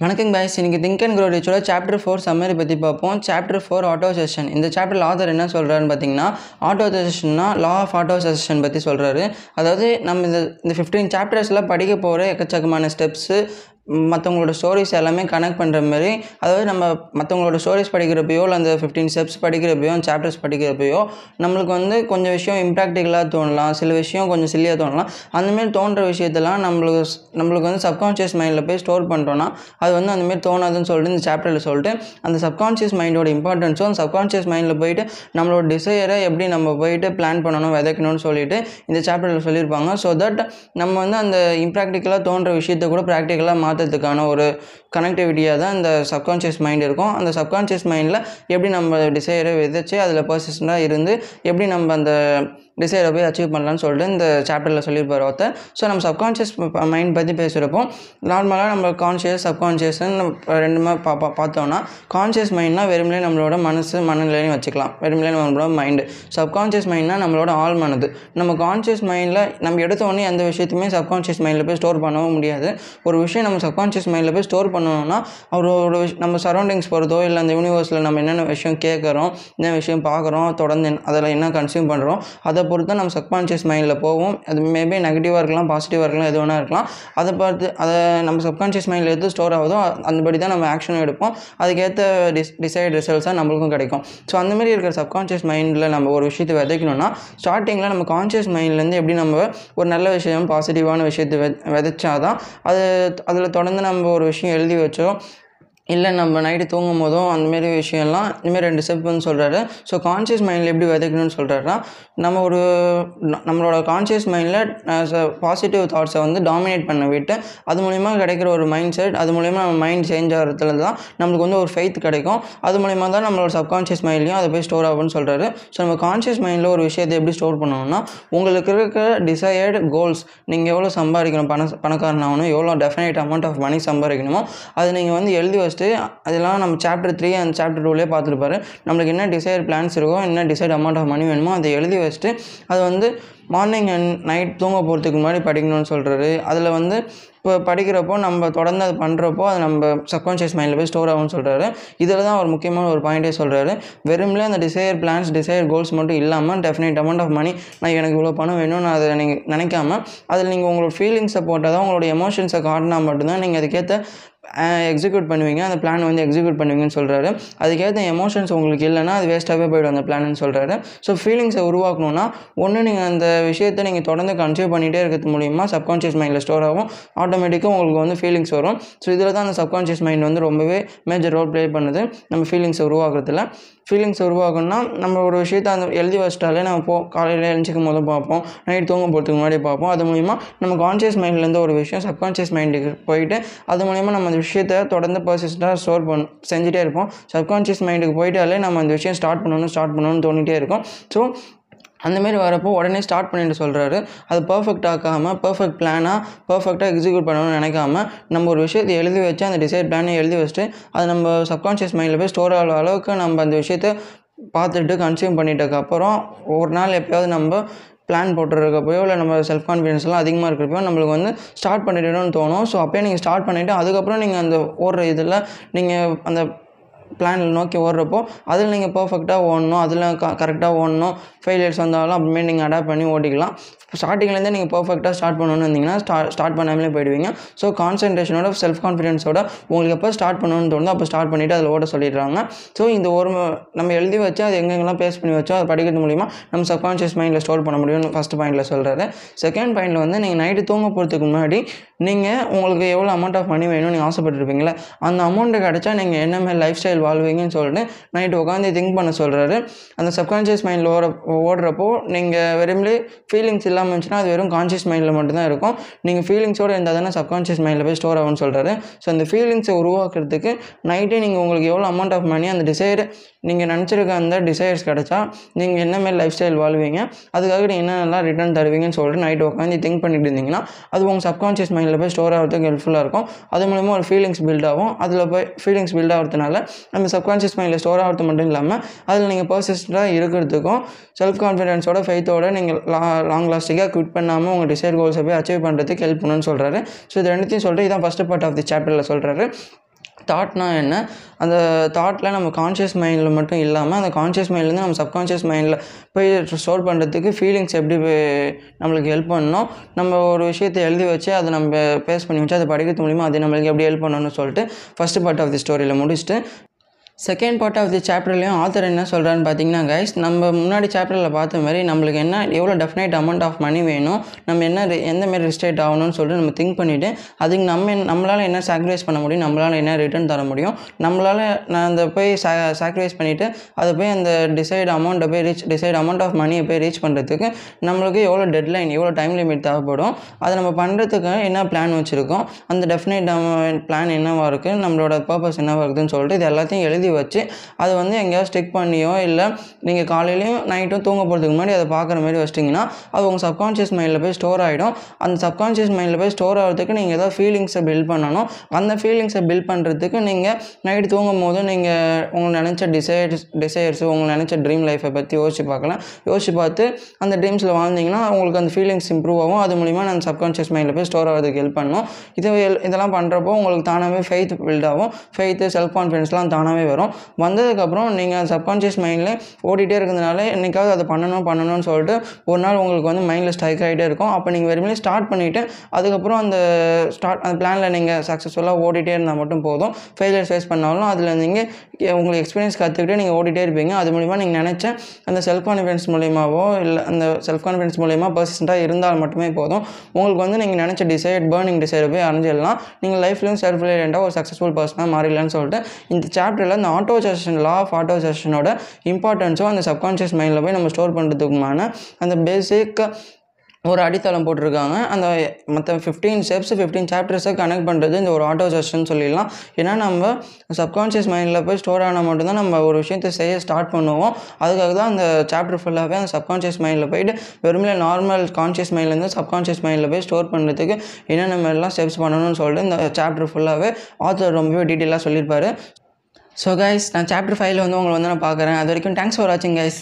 வணக்கம் பாய்ஸ் இன்றைக்கி think and க்ரோடிச்சோட சாப்டர் ஃபோர் சம்மரி பற்றி பார்ப்போம். சாப்டர் ஃபோர் ஆட்டோ செஷன் இந்த சாப்டர் ஆதர் என்ன சொல்கிறாருன்னு பார்த்தீங்கன்னா ஆட்டோ செஷன்னா லா ஆஃப் ஆட்டோ செஷன் பற்றி சொல்கிறாரு அதாவது நம்ம இந்த இந்த ஃபிஃப்டீன் சாப்டர்ஸில் படிக்க போகிற எக்கச்சக்கமான ஸ்டெப்ஸு மற்றவங்களோட ஸ்டோரிஸ் எல்லாமே கனெக்ட் பண்ணுற மாதிரி அதாவது நம்ம மற்றவங்களோட ஸ்டோரிஸ் படிக்கிறப்பையோ இல்லை அந்த ஃபிஃப்டீன் ஸ்டெப்ஸ் படிக்கிறப்பையோ சாப்டர்ஸ் படிக்கிறப்பையோ நம்மளுக்கு வந்து கொஞ்சம் விஷயம் இம்ப்ராக்டிக்கலாக தோணலாம். சில விஷயம் கொஞ்சம் சில்லியாக தோணலாம். அந்தமாரி தோன்ற விஷயத்தெல்லாம் நம்மளுக்கு நம்மளுக்கு வந்து சப்கான்ஷியஸ் மைண்டில் போய் ஸ்டோர் பண்ணுறோன்னா அது வந்து அந்தமாரி தோணாதுன்னு சொல்லிட்டு இந்த சாப்டரில் சொல்லிட்டு அந்த சப்கான்ஷியஸ் மைண்டோட இம்பார்ட்டன்ஸும் அந்த சப்கான்ஷியஸ் மைண்டில் போயிட்டு நம்மளோட டிசையரை எப்படி நம்ம போயிட்டு பிளான் பண்ணணும் விதைக்கணும்னு சொல்லிட்டு இந்த சாப்டரில் சொல்லியிருப்பாங்க. ஸோ தட் நம்ம வந்து அந்த இம்ப்ராக்டிக்கலாக தோன்ற விஷயத்தை கூட ப்ராக்டிக்கலாக மாற்றத்துக்கான ஒரு கனெக்டிவிட்டியாக தான் இந்த சப்கான்ஷியஸ் மைண்ட் இருக்கும். அந்த சப்கான்ஷியஸ் மைண்டில் எப்படி நம்ம டிசையரை விதைச்சி அதில் பர்சிஸ்டண்ட்டாக இருந்து எப்படி நம்ம அந்த டிசைரை போய் அச்சீவ் பண்ணலான்னு சொல்லிட்டு இந்த சாப்டரில் சொல்லியிருப்பார் ஒருத்தர் ஸோ நம்ம சப்கான்ஷியஸ் மைண்ட் பற்றி பேசுகிறப்போ நார்மலாக நம்ம கான்ஷியஸ் சப்கான்ஷியஸ்ன்னு நம்ம ரெண்டுமே பா பா- பார்த்தோம்னா கான்ஷியஸ் மைண்ட்னா வெறுமலே நம்மளோட மனசு மனநிலையும் வச்சுக்கலாம். வெறுமலே நம்மளோட மைண்டு சப்கான்ஷியஸ் மைண்ட்னா நம்மளோட ஆள் மனது. நம்ம கான்ஷியஸ் மைண்டில் நம்ம எடுத்த உடனே எந்த விஷயத்தையுமே சப்கான்ஷியஸ் மைண்டில் போய் ஸ்டோர் பண்ணவும் முடியாது. ஒரு விஷயம் நம்ம சப்கான்ஷியஸ் மைண்டில் போய் ஸ்டோர் பண்ணணும்னா ஒரு ஒரு நம்ம சரௌண்டிங்ஸ் போகிறதோ இல்லை அந்த யூனிவர்ஸில் நம்ம என்னென்ன விஷயம் கேட்குறோம் என்ன விஷயம் பார்க்குறோம் தொடர்ந்து அதில் என்ன கன்சியூம் பண்ணுறோம் அதை பொறுத்து நம்ம சப்கான்ஷியஸ் மைண்டில் போவோம். அது மேபி நெகட்டிவாக இருக்கலாம் பாசிட்டிவாக இருக்கலாம் எது வேணா இருக்கலாம். அதை பார்த்து அதை நம்ம சப்கான்ஷியஸ் மைண்டில் எது ஸ்டோர் ஆகுதோ அந்தபடி தான் நம்ம ஆக்ஷன் எடுப்போம். அதுக்கேற்ற டிஸ் டிசைட் ரிசல்ட்ஸாக நம்மளுக்கும் கிடைக்கும். ஸோ அந்த மாதிரி இருக்கிற சப்கான்ஷியஸ் மைண்டில் நம்ம ஒரு விஷயத்தை விதைக்கணும்னா ஸ்டார்டிங்கில் நம்ம கான்ஷியஸ் மைண்ட்லேருந்து எப்படி நம்ம ஒரு நல்ல விஷயம் பாசிட்டிவான விஷயத்தை விதைச்சாதான் அது அதில் தொடர்ந்து நம்ம ஒரு விஷயம் எழுதி வச்சோ இல்லை நம்ம நைட்டு தூங்கும் போதும் அந்தமாரி விஷயம்லாம் இந்தமாரி ரெண்டு ஸ்டெப் வந்து சொல்கிறாரு ஸோ கான்ஷியஸ் மைண்டில் எப்படி விதைக்கணும்னு சொல்கிறாருன்னா நம்ம ஒரு நம்மளோட கான்ஷியஸ் மைண்டில் பாசிட்டிவ் தாட்ஸை வந்து டாமினேட் பண்ண விட்டு அது மூலிமா கிடைக்கிற ஒரு மைண்ட் செட் அது மூலிமா நம்ம மைண்ட் சேஞ்ச் ஆகிறதுல தான் நம்மளுக்கு வந்து ஒரு ஃபெய்த் கிடைக்கும். அது மூலிமா தான் நம்மளோட சப்கான்ஷியஸ் மைண்ட்லையும் அதை போய் ஸ்டோர் ஆகும்னு சொல்கிறாரு ஸோ நம்ம கான்ஷியஸ் மைண்டில் ஒரு விஷயத்தை எப்படி ஸ்டோர் பண்ணணும்னா உங்களுக்கு இருக்கிற டிசையர்டு கோல்ஸ் நீங்கள் எவ்வளோ சம்பாதிக்கணும் பண பணக்காரனாகணும் எவ்வளோ டெஃபினைட் அமௌண்ட் ஆஃப் மணி சம்பாதிக்கணுமோ அது நீங்கள் வந்து எழுதி ஃபஸ்ட்டு அதெல்லாம் நம்ம சாப்டர் த்ரீ அந்த சாப்டர் டூலே பார்த்துருப்பாரு. நம்மளுக்கு என்ன டிசைர் பிளான்ஸ் இருக்கோ என்ன டிசைட் அமௌண்ட் ஆஃப் மணி வேணுமோ அதை எழுதி வச்சுட்டு அது வந்து மார்னிங் அண்ட் நைட் தூங்க போகிறதுக்கு முன்னாடி படிக்கணும்னு சொல்கிறாரு அதில் வந்து இப்போ படிக்கிறப்போ நம்ம தொடர்ந்து அது பண்ணுறப்போ அது நம்ம சப்கான்ஷியஸ் மைண்டில் போய் ஸ்டோர் ஆகும்னு சொல்கிறாரு இதில் தான் ஒரு முக்கியமான ஒரு பாயிண்டே சொல்கிறாரு வெறும்லே அந்த டிசைர் பிளான்ஸ் டிசைர் கோல்ஸ் மட்டும் இல்லாமல் டெஃபினைட் அமௌண்ட் ஆஃப் மணி நான் எனக்கு இவ்வளோ பணம் வேணும்னு அதை நீங்கள் நினைக்காம அதில் நீங்கள் உங்களோட ஃபீலிங்ஸை போட்டால் தான் உங்களோட எமோஷன்ஸை காட்டினா மட்டும்தான் நீங்கள் அதுக்கேற்ற எக்ஸிக்யூட் பண்ணுவீங்க. அந்த பிளான் வந்து எக்ஸிக்யூட் பண்ணுவீங்கன்னு சொல்கிறாரு அதுக்கேற்ற எமோஷன்ஸ் உங்களுக்கு இல்லைனா அது வேஸ்ட்டாகவே போயிடும் அந்த பிளான்னு சொல்கிறாரு ஸோ ஃபீலிங்ஸை உருவாக்கணும்னா ஒன்று நீங்கள் அந்த விஷயத்தை நீங்கள் தொடர்ந்து கன்சியூவ் பண்ணிகிட்டே இருக்கிறது மூலிமா சப்கான்ஷியஸ் மைண்டில் ஸ்டோர் ஆகும். ஆட்டோமேட்டிக்காக உங்களுக்கு வந்து ஃபீலிங்ஸ் வரும். ஸோ இதில் தான் அந்த சப்கான்ஷியஸ் மைண்ட் வந்து ரொம்பவே மேஜர் ரோல் ப்ளே பண்ணுது. நம்ம ஃபீலிங்ஸை உருவாக்குறதுல. ஃபீலிங்ஸ் உருவாக்கணும்னா நம்ம ஒரு விஷயத்தை அந்த எழுதி வச்சிட்டாலே நம்ம போ காலையில் எழுந்திக்கும் போது பார்ப்போம். நைட் தூங்க போகிறதுக்கு முன்னாடி பார்ப்போம். அது மூலிமா நம்ம கான்ஷியஸ் மைண்ட்லேருந்து ஒரு விஷயம் சப்கான்ஷியஸ் மைண்டுக்கு போயிட்டு அது மூலிமா நம்ம அந்த விஷயத்தை தொடர்ந்து பர்சிஸ்டாக ஸ்டோர் பண்ண செஞ்சுட்டே இருப்போம். சப்கான்ஷியஸ் மைண்டுக்கு போயிட்டாலே நம்ம அந்த விஷயம் ஸ்டார்ட் பண்ணணும் ஸ்டார்ட் பண்ணணும்னு தோணிகிட்டே இருக்கும். ஸோ அந்தமாரி வரப்போ உடனே ஸ்டார்ட் பண்ணிட்டு சொல்கிறாரு அது பர்ஃபெக்ட் ஆக்காமல் பர்ஃபெக்ட் பிளானாக பர்ஃபெக்டாக எக்ஸிக்யூட் பண்ணணும்னு நினைக்காம நம்ம ஒரு விஷயத்தை எழுதி வச்சு அந்த டிசைட் பிளானை எழுதி வச்சுட்டு அது நம்ம சப்கான்ஷியஸ் மைண்டில் போய் ஸ்டோர் ஆகிற அளவுக்கு நம்ம அந்த விஷயத்தை பார்த்துட்டு கன்சியூம் பண்ணிட்டதுக்கப்புறம் ஒரு நாள் எப்பயாவது நம்ம பிளான் போட்டுருக்கப்போ இல்லை நம்ம செல்ஃப் கான்ஃபிடன்ஸ்லாம் அதிகமாக இருக்கிறப்போ நம்மளுக்கு வந்து ஸ்டார்ட் பண்ணிடணும்னு தோணும். ஸோ அப்போயே நீங்கள் ஸ்டார்ட் பண்ணிவிட்டு அதுக்கப்புறம் நீங்கள் அந்த ஓடுற இதில் நீங்கள் அந்த பிளானில் நோக்கி ஓடுறப்போ அதில் நீங்கள் பர்ஃபெக்டாக ஓடணும் அதில் க கரெக்டாக ஓடணும். ஃபெயிலியர்ஸ் வந்தாலும் அப்புறமே நீங்கள் அடாப்ட் பண்ணி ஓட்டிக்கலாம் ஸ்டார்டிங்லேருந்தே நீங்கள் பர்ஃபெக்டாக ஸ்டார்ட் பண்ணணும்னு இருந்தீங்கன்னா ஸ்டார்ட் ஸ்டார்ட் பண்ணாமலே போயிடுவீங்க. ஸோ கான்சன்ட்ரேஷனோட செல்ஃப் கான்ஃபிடென்ஸோட உங்களுக்கு எப்போ ஸ்டார்ட் பண்ணணும்னு தோணுதோ அப்போ ஸ்டார்ட் பண்ணிவிட்டு அதில் ஓட சொல்லிடுறாங்க. ஸோ இந்த ஒரு நம்ம எழுதி வச்சு அது எங்கெங்கெல்லாம் பேஸ் பண்ணி வச்சோ அதை படிக்கிறது மூலிமா நம்ம சப்கான்ஷியஸ் மைண்டில் ஸ்டோர் பண்ண முடியும்னு ஃபஸ்ட் பாயிண்டில் சொல்கிறாரு செகண்ட் பாயிண்டில் வந்து நீங்கள் நைட்டு தூங்க போகிறதுக்கு முன்னாடி நீங்கள் உங்களுக்கு எவ்வளோ அமௌண்ட் ஆஃப் மணி வேணும்னு நீங்கள் ஆசைப்பட்டுருப்பீங்களே அந்த அமௌண்ட்டு கிடச்சா நீங்கள் என்ன மாதிரி லைஃப் ஸ்டைல் வாழ்வீங்கன்னு சொல்லிட்டு நைட்டு உட்காந்து திங்க் பண்ண சொல்கிறாரு அந்த சப்கான்ஷியஸ் மைண்டில் ஓட ஓடுறப்போ நீங்கள் வெறும்லே ஃபீலிங்ஸ் இல்லாமல் இருந்துச்சுன்னா அது வெறும் கான்ஷியஸ் மைண்டில் மட்டும்தான் இருக்கும். நீங்கள் ஃபீலிங்ஸோடு இருந்தால் தானே சப்கான்ஷியஸ் மைண்டில் போய் ஸ்டோர் ஆகும்னு சொல்கிறாரு ஸோ அந்த ஃபீலிங்ஸை உருவாக்குறதுக்கு நைட்டே நீங்கள் உங்களுக்கு எவ்வளோ அமௌண்ட் ஆஃப் மணி அந்த டிசைர் நீங்கள் நினச்சிருக்க அந்த டிசைர்ஸ் கிடச்சா நீங்கள் என்ன மாதிரி லைஃப் ஸ்டைல் வாழ்வீங்க? அதுக்காக நீங்கள் என்னென்னலாம் ரிட்டர்ன் தருவீங்கன்னு சொல்லிட்டு நைட்டு உட்காந்து திங்க் பண்ணிட்டு இருந்தீங்கன்னா அது உங்கள் சப்கான்ஷியஸ் மைண்டில் போய் ஸ்டோர் ஆகிறதுக்கு ஹெல்ப்ஃபுல்லாக இருக்கும். அது மூலிமா ஒரு ஃபீலிங்ஸ் பில்ட் ஆகும். அதில் போய் ஃபீலிங்ஸ் பில்ட் ஆகிறதுனால நம்ம சப்கான்ஷியஸ் மைண்டில் ஸ்டோர் ஆகிறது மட்டும் இல்லாமல் அதில் நீங்கள் பர்சிஸ்டாக இருக்கிறதுக்கும் செல்ஃப் கான்ஃபிடென்ஸோட ஃபெய்த்தோட நீங்கள் லா லாங் லாஸ்டிக்காக குவிட் பண்ணாமல் உங்கள் டிசைர் கோல்ஸை போய் அச்சீவ் பண்ணுறதுக்கு ஹெல்ப் பண்ணணும்னு சொல்கிறாரு ஸோ இது ரெண்டுத்தையும் சொல்லிட்டு இதான் ஃபஸ்ட்டு பார்ட் ஆஃப் தி சாப்டரில் சொல்கிறாரு தாட்னா என்ன? அந்த தாட்டில் நம்ம கான்ஷியஸ் மைண்டில் மட்டும் இல்லாமல் அந்த கான்ஷியஸ் மைண்ட்லேருந்து நம்ம சப்கான்ஷியஸ் மைண்டில் போய் ஸ்டோர் பண்ணுறதுக்கு ஃபீலிங்ஸ் எப்படி நம்மளுக்கு ஹெல்ப் பண்ணணும்? நம்ம ஒரு விஷயத்தை எழுதி வச்சு அதை நம்ம பேஸ் பண்ணி வச்சு அதை படிக்கிறது மூலிமா அது நம்மளுக்கு எப்படி ஹெல்ப் பண்ணணும்னு சொல்லிட்டு ஃபஸ்ட்டு பார்ட் ஆஃப் தி ஸ்டோரியில் முடிச்சுட்டு செகண்ட் பார்ட் ஆஃப் தி சாப்டர்லேயும் ஆத்தர் என்ன சொல்கிறான்னு பார்த்தீங்கன்னா கைஸ் நம்ம முன்னாடி சாப்டரில் பார்த்த மாதிரி நம்மளுக்கு என்ன எவ்வளோ டெஃபினைட் அமௌண்ட் ஆஃப் மணி வேணும் நம்ம என்ன எந்த மாதிரி ரிஸ்டேட் ஆகணும்னு சொல்லிட்டு நம்ம திங்க் பண்ணிவிட்டு அதுக்கு நம்ம நம்மளால் என்ன சாக்ரிஃபைஸ் பண்ண முடியும் நம்மளால் என்ன ரிட்டர்ன் தர முடியும் நம்மளால் நான் அந்த போய் சா சாக்ரிஃபைஸ் பண்ணிவிட்டு அதை போய் அந்த டிசைட் அமௌண்ட்டை போய் ரீச் டிசைட் அமௌண்ட் ஆஃப் மணியை போய் ரீச் பண்ணுறதுக்கு நம்மளுக்கு எவ்வளோ டெட்லைன் எவ்வளோ டைம் லிமிட் தேவைப்படும் அதை நம்ம பண்ணுறதுக்கு என்ன பிளான் வச்சுருக்கோம் அந்த டெஃபினைட் பிளான் என்னவாக இருக்குது நம்மளோட பர்பஸ் என்னவாக இருக்குதுன்னு சொல்லிட்டு இது எல்லாத்தையும் எழுதி வச்சு அதை வந்து எங்கேயாவது ஸ்டிக் பண்ணியோ இல்லை நீங்கள் காலையிலையும் நைட்டும் தூங்க போகிறதுக்கு முன்னாடி அதை பார்க்குற மாதிரி வச்சிட்டிங்கன்னா அது உங்கள் சப்கான்ஷியஸ் மைண்டில் போய் ஸ்டோர் ஆகிடும் அந்த சப்கான்ஷியஸ் மைண்டில் போய் ஸ்டோர் ஆகிறதுக்கு நீங்கள் ஏதாவது ஃபீலிங்ஸை பில்ட் பண்ணணும். அந்த ஃபீலிங்ஸை பில்ட் பண்ணுறதுக்கு நீங்கள் நைட் தூங்கும் போது நீங்கள் உங்களை நினச்ச டிசைர்ஸ் டிசைர்ஸ் உங்களை நினச்ச ட்ரீம் லைஃப்பை பற்றி யோசிச்சு பார்க்கலாம். யோசிச்சு பார்த்து அந்த ட்ரீம்ஸில் வாழ்ந்தீங்கன்னா உங்களுக்கு அந்த ஃபீலிங்ஸ் இம்ப்ரூவ் ஆகும். அது மூலிமா நான் சப்கான்ஷியஸ் மைண்டில் போய் ஸ்டோர் ஆகிறதுக்கு ஹெல்ப் பண்ணும். இது இதெல்லாம் பண்ணுறப்போ உங்களுக்கு தானாகவே ஃபெய்த் பில்ட் ஆகும். ஃபெய்த்து செல்ஃப் கான்ஃபிடன்ஸ்லாம் தானாகவே வரும். வந்ததுக்கப்புறம் நீங்கள் சப்கான்ஷியஸ் மைண்டில் ஓடிட்டே இருக்கிறதுனால என்றைக்காவது அதை பண்ணணும் பண்ணணும்னு சொல்லிட்டு ஒரு நாள் உங்களுக்கு வந்து மைண்டில் ஸ்ட்ரைக் ஆகிட்டே இருக்கும். அப்போ நீங்கள் வெறுமனே ஸ்டார்ட் பண்ணிவிட்டு அதுக்கப்புறம் அந்த ஸ்டார்ட் அந்த பிளானில் நீங்கள் சக்ஸஸ்ஃபுல்லாக ஓடிட்டே இருந்தால் மட்டும் போதும். ஃபெயிலியர் ஃபேஸ் பண்ணாலும் அதில் நீங்கள் உங்களுக்கு எக்ஸ்பீரியன்ஸ் கற்றுக்கிட்டு நீங்கள் ஓடிட்டே இருப்பீங்க. அது மூலிமா நீங்கள் நினச்ச அந்த செல்ஃப் கான்ஃபிடன்ஸ் மூலியமாகவோ இல்லை அந்த செல்ஃப் கான்ஃபிடன்ஸ் மூலியமா பர்சிஸ்டண்ட்டாக இருந்தால் மட்டுமே போதும். உங்களுக்கு வந்து நீங்கள் நினச்ச டிசைட் பேர்னிங் டிசைட் போய் அடைஞ்சிடலாம். நீங்கள் லைஃப்லையும் செல்ஃப் ரிலேட்டடாக ஒரு சக்ஸஸ்ஃபுல் பர்சனாக மாறிடலான்னு சொல்லிட்டு இந்த சாப்டரில் இந்த ஆட்டோ செஷன் லா ஆஃப் ஆட்டோ செஷனோட இம்பார்ட்டன்ஸும் அந்த சப்கான்ஷியஸ் மைண்டில் போய் நம்ம ஸ்டோர் பண்ணுறதுக்குமான அந்த பேசிக் ஒரு அடித்தளம் போட்டிருக்காங்க. அந்த மற்ற ஃபிஃப்டீன் ஸ்டெப்ஸ் ஃபிஃப்டீன் சாப்டர்ஸை கனெக்ட் பண்ணுறது இந்த ஒரு ஆட்டோ செஷன் சொல்லிடலாம். ஏன்னா நம்ம சப்கான்ஷியஸ் மைண்டில் போய் ஸ்டோர் ஆனால் மட்டும்தான் நம்ம ஒரு விஷயத்தை செய்ய ஸ்டார்ட் பண்ணுவோம். அதுக்காக தான் அந்த சாப்டர் ஃபுல்லாகவே அந்த சப்கான்ஷியஸ் மைண்டில் போயிட்டு வெறும் நார்மல் கான்ஷியஸ் மைண்ட்லேருந்து சப்கான்ஷியஸ் மைண்டில் போய் ஸ்டோர் பண்ணுறதுக்கு என்னென்ன மாதிரிலாம் ஸ்டெப்ஸ் பண்ணணும்னு சொல்லிட்டு இந்த சாப்டர் ஃபுல்லாகவே ஆத்தர் ரொம்பவே டீட்டெயிலாக சொல்லியிருப்பாரு. ஸோ கைஸ் நான் சாப்டர் ஃபைவ்ல வந்து உங்களை வந்து நான் பார்க்குறேன். அது வரைக்கும் தேங்க்ஸ் ஃபார் வாட்சிங் கைஸ்